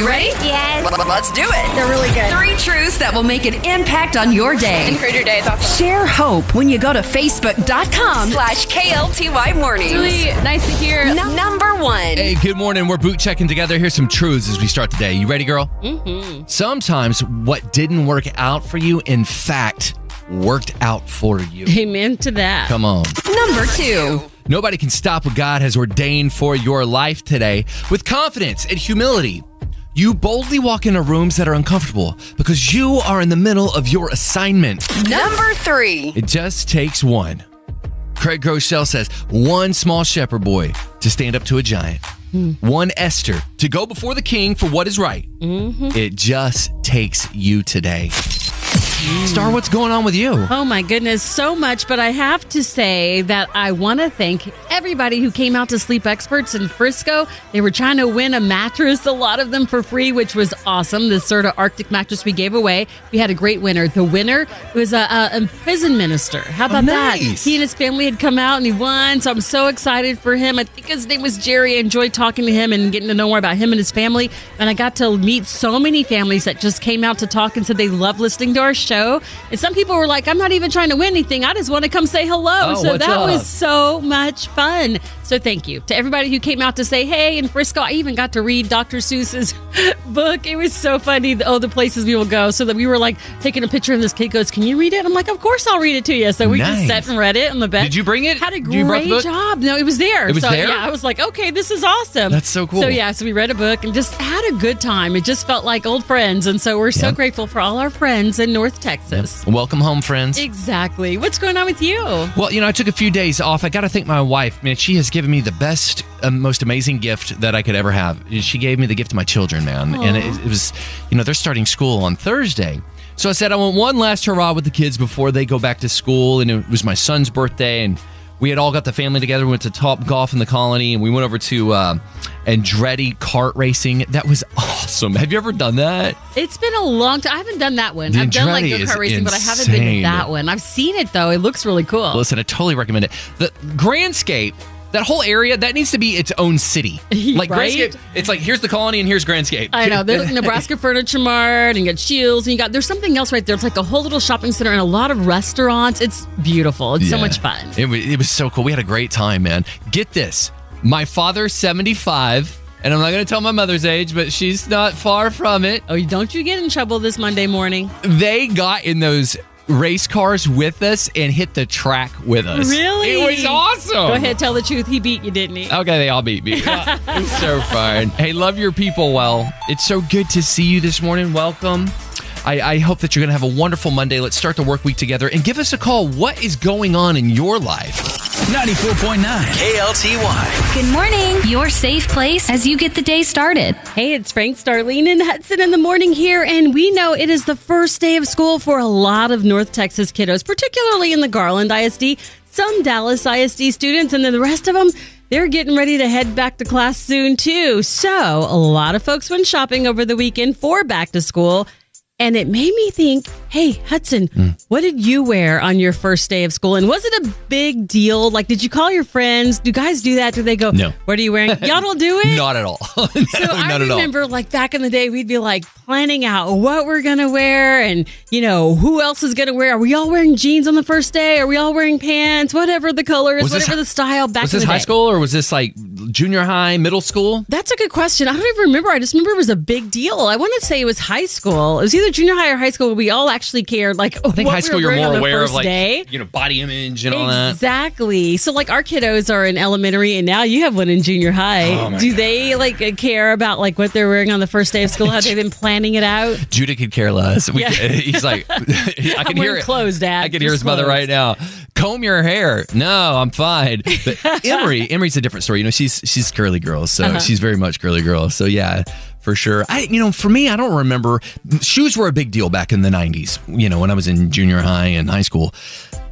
you ready? Yes. L- Let's do it. They're really good. Three truths that will make an impact on your day. Encourage your day. It's awesome. Share hope when you go to facebook.com slash KLTY mornings. It's really nice to hear. N- number one. Hey, good morning. We're boot checking together. Here's some truths as we start the day. You ready, girl? Mm-hmm. Sometimes what didn't work out for you, in fact, worked out for you. Amen to that. Come on. Number two. Nobody can stop what God has ordained for your life today. With confidence and humility, you boldly walk into rooms that are uncomfortable because you are in the middle of your assignment. Number three. It just takes one. Craig Groeschel says one small shepherd boy to stand up to a giant, hmm. one Esther to go before the king for what is right. Mm-hmm. It just takes you today. Star, what's going on with you? Oh my goodness, so much. But I have to say that I want to thank everybody who came out to Sleep Experts in Frisco. They were trying to win a mattress, a lot of them for free, which was awesome. The sort of Arctic mattress we gave away. We had a great winner. The winner was a, a, a prison minister. How about that? nice. He and his family had come out and he won. So I'm so excited for him. I think his name was Jerry. I enjoyed talking to him and getting to know more about him and his family. And I got to meet so many families that just came out to talk and said they love listening to our show. And some people were like, I'm not even trying to win anything. I just want to come say hello. Oh, so that up? was so much fun. So thank you to everybody who came out to say hey in Frisco. I even got to read Dr. Seuss's book. It was so funny. Oh, the places we will go. So that we were like taking a picture and this kid goes, Can you read it? I'm like, Of course I'll read it to you. So we Nice. just sat and read it on the bed. Did you bring it? Had a You great job. No, it was there. It was so, there? Yeah, I was like, okay, this is awesome. That's so cool. So yeah, so we read a book and just had a good time. It just felt like old friends, and so we're so Yeah. grateful for all our friends in North Texas. Welcome home, friends. Exactly. What's going on with you? Well, you know, I took a few days off. I got to thank my wife. Man, she has given me the best, uh, most amazing gift that I could ever have. She gave me the gift of my children, man. And it, it was, you know, they're starting school on Thursday. So I said, I want one last hurrah with the kids before they go back to school. And it was my son's birthday. And we had all got the family together. We went to Topgolf in the colony. And we went over to uh, Andretti kart racing. That was awesome. Have you ever done that? It's been a long time. I haven't done that one. The I've done like Andretti go is kart racing, but I haven't been to that one. I've seen it though. It looks really cool. Listen, I totally recommend it. The Grandscape, that whole area, that needs to be its own city. Like Right? Grandscape, it's like here's the colony and here's Grandscape. I know. There's like Nebraska Furniture Mart and you got Scheels and you got there's something else right there. It's like a whole little shopping center and a lot of restaurants. It's beautiful. It's so much fun. It was, it was so cool. We had a great time, man. Get this. My father's 75, and I'm not going to tell my mother's age, but she's not far from it. Oh, don't you get in trouble this Monday morning? They got in those race cars with us and hit the track with us. Really? It was awesome. Go ahead, tell the truth. He beat you, didn't he? Okay, they all beat me. it's so fun. Hey, love your people well. It's so good to see you this morning. Welcome. I, I hope that you're going to have a wonderful Monday. Let's start the work week together and give us a call. What is going on in your life? 94.9 KLTY. Good morning. Your safe place as you get the day started. Hey, it's Frank, Starlene, and Hudson in the morning here, and we know it is the first day of school for a lot of North Texas kiddos, particularly in the Garland ISD, some Dallas ISD students, and then the rest of them. They're getting ready to head back to class soon, too. So, a lot of folks went shopping over the weekend for back to school. And it made me think, hey, Hudson, hmm. what did you wear on your first day of school? And was it a big deal? Like, did you call your friends? Do guys do that? Do they go, No. what are you wearing? Y'all don't do it? Not at all. no, So I not at all. remember, like back in the day, we'd be like planning out what we're gonna wear, and you know who else is gonna wear. Are we all wearing jeans on the first day? Are we all wearing pants? Whatever the color is, Was this- whatever the style. Back Was in this high day. school or was this like junior high, middle school? That's a good question. I don't even remember. I just remember it was a big deal. I want to say it was high school. It was either junior high or high school. We all actually cared. Like, I think high we school were you're more aware of like day. you know body image and all that. Exactly. So, like, our kiddos are in elementary, and now you have one in junior high. Oh, Do they like uh, care about like what they're wearing on the first day of school? How they've been planning it out? Judah could care less. We, Yeah. He's like, I can hear it. clothes, Dad. I can hear his mother right now. Comb your hair. No, I'm fine. But Emery, Emery's a different story. You know, she's she's curly girl, so Uh-huh. she's very much curly girl. So yeah, for sure. I, you know, for me, I don't remember. Shoes were a big deal back in the '90s. You know, when I was in junior high and high school.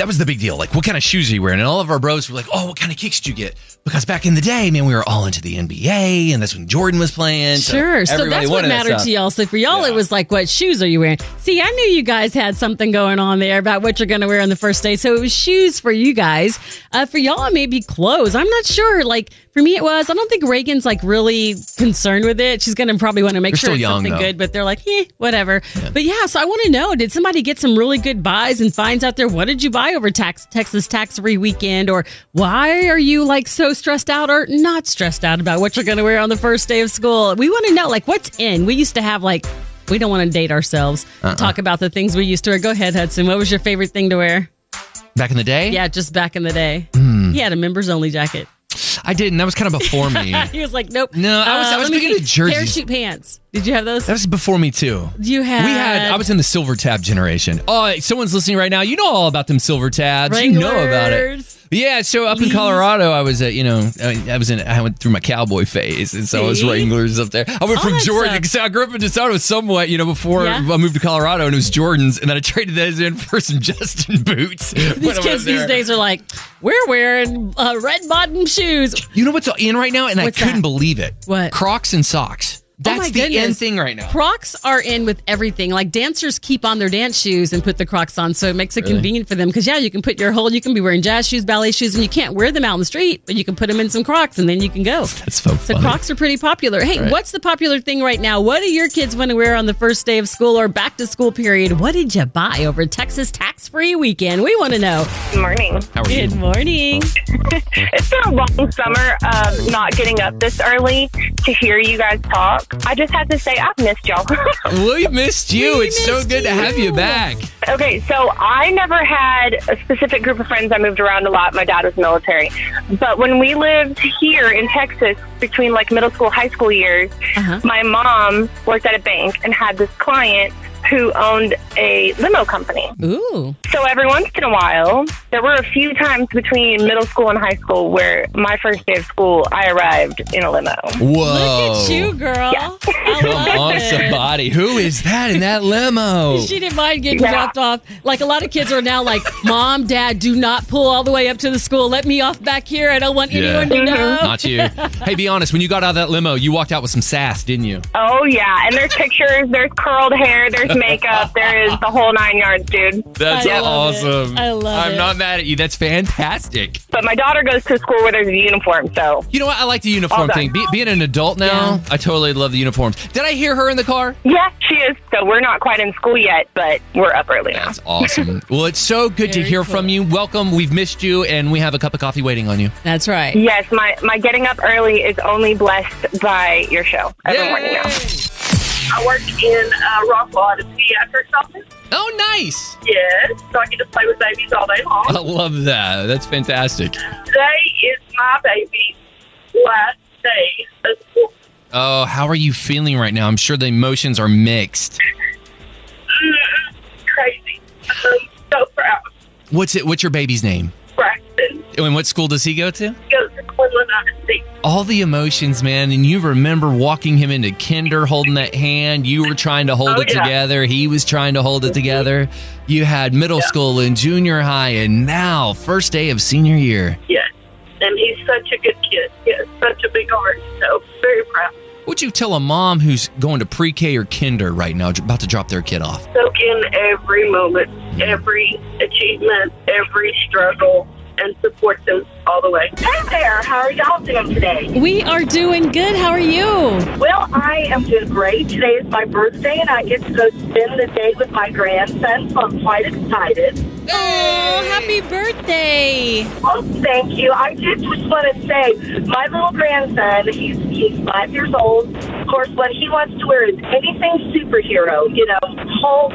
That was the big deal. Like, what kind of shoes are you wearing? And all of our bros were like, "Oh, what kind of kicks did you get?" Because back in the day, man, we were all into the NBA, and that's when Jordan was playing. Sure. So that's what mattered to y'all. So for y'all, it was like, what shoes are you wearing? See, I knew you guys had something going on there about what you're going to wear on the first day. So it was shoes for you guys. Uh, for y'all, it may be clothes. I'm not sure. Like For me, it was. I don't think Reagan's like really concerned with it. She's going to probably want to make They're sure it's young, something though. good, but they're like, eh, whatever. But yeah, so I want to know did somebody get some really good buys and finds out there? What did you buy over tax, Texas tax free weekend? Or why are you like so stressed out or not stressed out about what you're going to wear on the first day of school? We want to know like what's in. We used to have like, we don't want to date ourselves. Uh-uh. Talk about the things we used to wear. Go ahead, Hudson. What was your favorite thing to wear? Back in the day, Yeah, just back in the day. Hmm. He had a members only jacket. I didn't. That was kind of before me. He was like, nope. No, I was- I uh, was let me big into see. jerseys. Parachute pants. Did you have those? That was before me too. you had. We had. I was in the silver tab generation. Oh, someone's listening right now. You know all about them silver tabs. You know about it. Yeah, so up in Colorado, I was, uh, you know, I, I was in, I went through my cowboy phase, and so I was Wranglers up there. I went All from that Jordan I grew up in DeSoto somewhat, you know, before Yeah. I moved to Colorado, and it was Jordans, and then I traded those in for some Justin boots. These kids these days are like, we're wearing uh, red bottom shoes. You know what's in right now, and What's I couldn't that? believe it. What? Crocs and socks. That's oh my the goodness. end thing right now. Crocs are in with everything. Like dancers keep on their dance shoes and put the Crocs on, so it makes it convenient for them. Because yeah, you can put your whole, you can be wearing jazz shoes, ballet shoes, and you can't wear them out in the street, but you can put them in some Crocs, and then you can go. That's so So. Crocs are pretty popular. Hey, what's the popular thing right now? What do your kids want to wear on the first day of school or back to school period? What did you buy over Texas tax free weekend? We want to know. Good morning. How are you? Good morning. It's been a long summer of not getting up this early to hear you guys talk. I just had to say I've missed y'all. We missed you. We it's so missed good to have you you. back. okay, so I never had a specific group of friends. I moved around a lot. My dad was military. But when we lived here in Texas between like middle school, high school years, Uh-huh. my mom worked at a bank and had this client who owned a limo company. Ooh. So every once in a while, there were a few times between middle school and high school where my first day of school, I arrived in a limo. Whoa. Look at you, girl. I Come love on, it. somebody. Who is that in that limo? She didn't mind getting Yeah. dropped off. Like a lot of kids are now like, Mom, Dad, do not pull all the way up to the school. Let me off back here. I don't want Yeah. anyone to mm-hmm. know. Not you. Hey, be honest. When you got out of that limo, you walked out with some sass, didn't you? Oh, yeah. And there's pictures, there's curled hair, there's makeup, there is the whole nine yards, dude. That's I love it. awesome. I love it. I'm it. not mad at you. That's fantastic. But my daughter goes to school where there's a uniform, so You know what? I like the uniform All thing. Be- being an adult now, Yeah. I totally love the uniforms. Did I hear her in the car? yeah, she is. So we're not quite in school yet, but we're up early now. That's awesome. well, it's so good to hear cool. from you. Welcome. We've missed you, and we have a cup of coffee waiting on you. That's right. Yes, my, my getting up early is only blessed by your show every morning now. I work in uh, at a pediatrics office. Oh, nice. Yes, so I get to play with babies all day long. I love that. That's fantastic. Today is my baby's last day of school. Oh, how are you feeling right now? I'm sure the emotions are mixed. Mm, crazy. I'm so proud. What's it? What's your baby's name? Braxton And what school does he go to? Goes to Cleveland ISD. All the emotions, man. And you remember walking him into kinder, holding that hand. You were trying to hold Oh, it yeah. together. He was trying to hold it mm-hmm. together. You had middle school and junior high, and now first day of senior year. Yes, and he's such a good kid. He has such a big heart. So very proud. What'd you tell a mom who's going to pre-K or kinder right now, about to drop their kid off? Soak in every moment, every achievement, every struggle, and support them all the way. Hey there, how are y'all doing today? We are doing good. How are you? Well, I am doing great. Today is my birthday, and I get to go spend the day with my grandson, so I'm quite excited. Oh, happy birthday. Oh, thank you. I did just want to say, my little grandson, he's, he's five years old. Of course, what he wants to wear is anything superhero, you know, Hulk,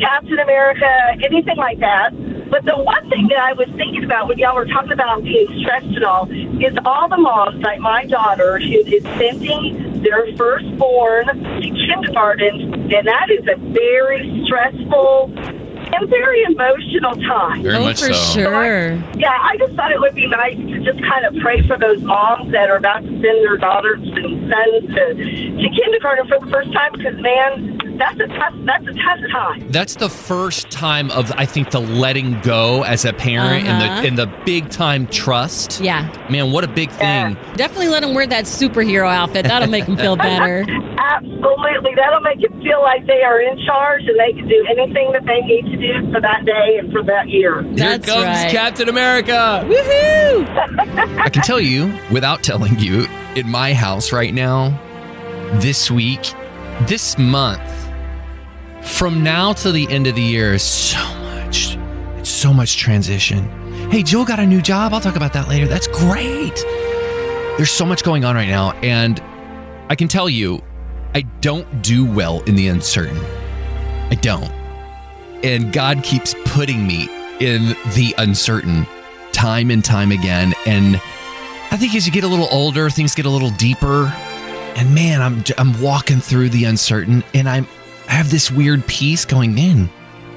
Captain America, anything like that. But the one thing that I was thinking about when y'all were talking about being stressed and all is all the moms, like my daughter, who is sending their firstborn to kindergarten, and that is a very stressful and very emotional time. Very oh, much for so. sure. Yeah, I just thought it would be nice to just kind of pray for those moms that are about to send their daughters and sons to, to kindergarten for the first time because, man, that's a tough that's a tough time. That's the first time of I think the letting go as a parent Uh-huh. and the and the big time trust. Yeah. Man, what a big thing. Definitely let him wear that superhero outfit. That'll make him feel better. Absolutely. That'll make him feel like they are in charge and they can do anything that they need to do for that day and for that year. That's Here comes right. Captain America. Woohoo! I can tell you, without telling you, in my house right now, this week, this month, from now to the end of the year is so much. It's so much transition. Hey, Jill got a new job. I'll talk about that later. That's great. There's so much going on right now. And I can tell you, I don't do well in the uncertain. I don't. And God keeps putting me in the uncertain time and time again. And I think as you get a little older, things get a little deeper. And man, I'm I'm walking through the uncertain, and I'm I have this weird peace going. Man,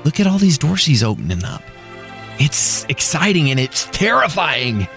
look at all these doors he's opening up. It's exciting and it's terrifying.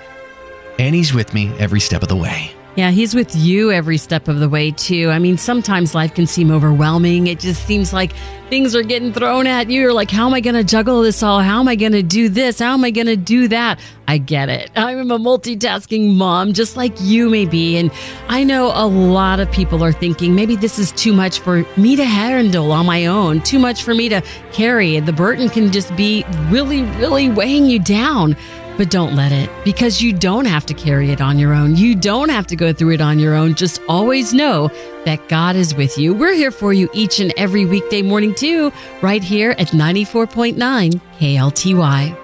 And he's with me every step of the way. Yeah, he's with you every step of the way, too. I mean, sometimes life can seem overwhelming. It just seems like things are getting thrown at you. You're like, how am I going to juggle this all? How am I going to do this? How am I going to do that? I get it. I'm a multitasking mom, just like you may be. And I know a lot of people are thinking maybe this is too much for me to handle on my own, too much for me to carry. The burden can just be really, really weighing you down. But don't let it because you don't have to carry it on your own. You don't have to go through it on your own. Just always know that God is with you. We're here for you each and every weekday morning, too, right here at 94.9 KLTY.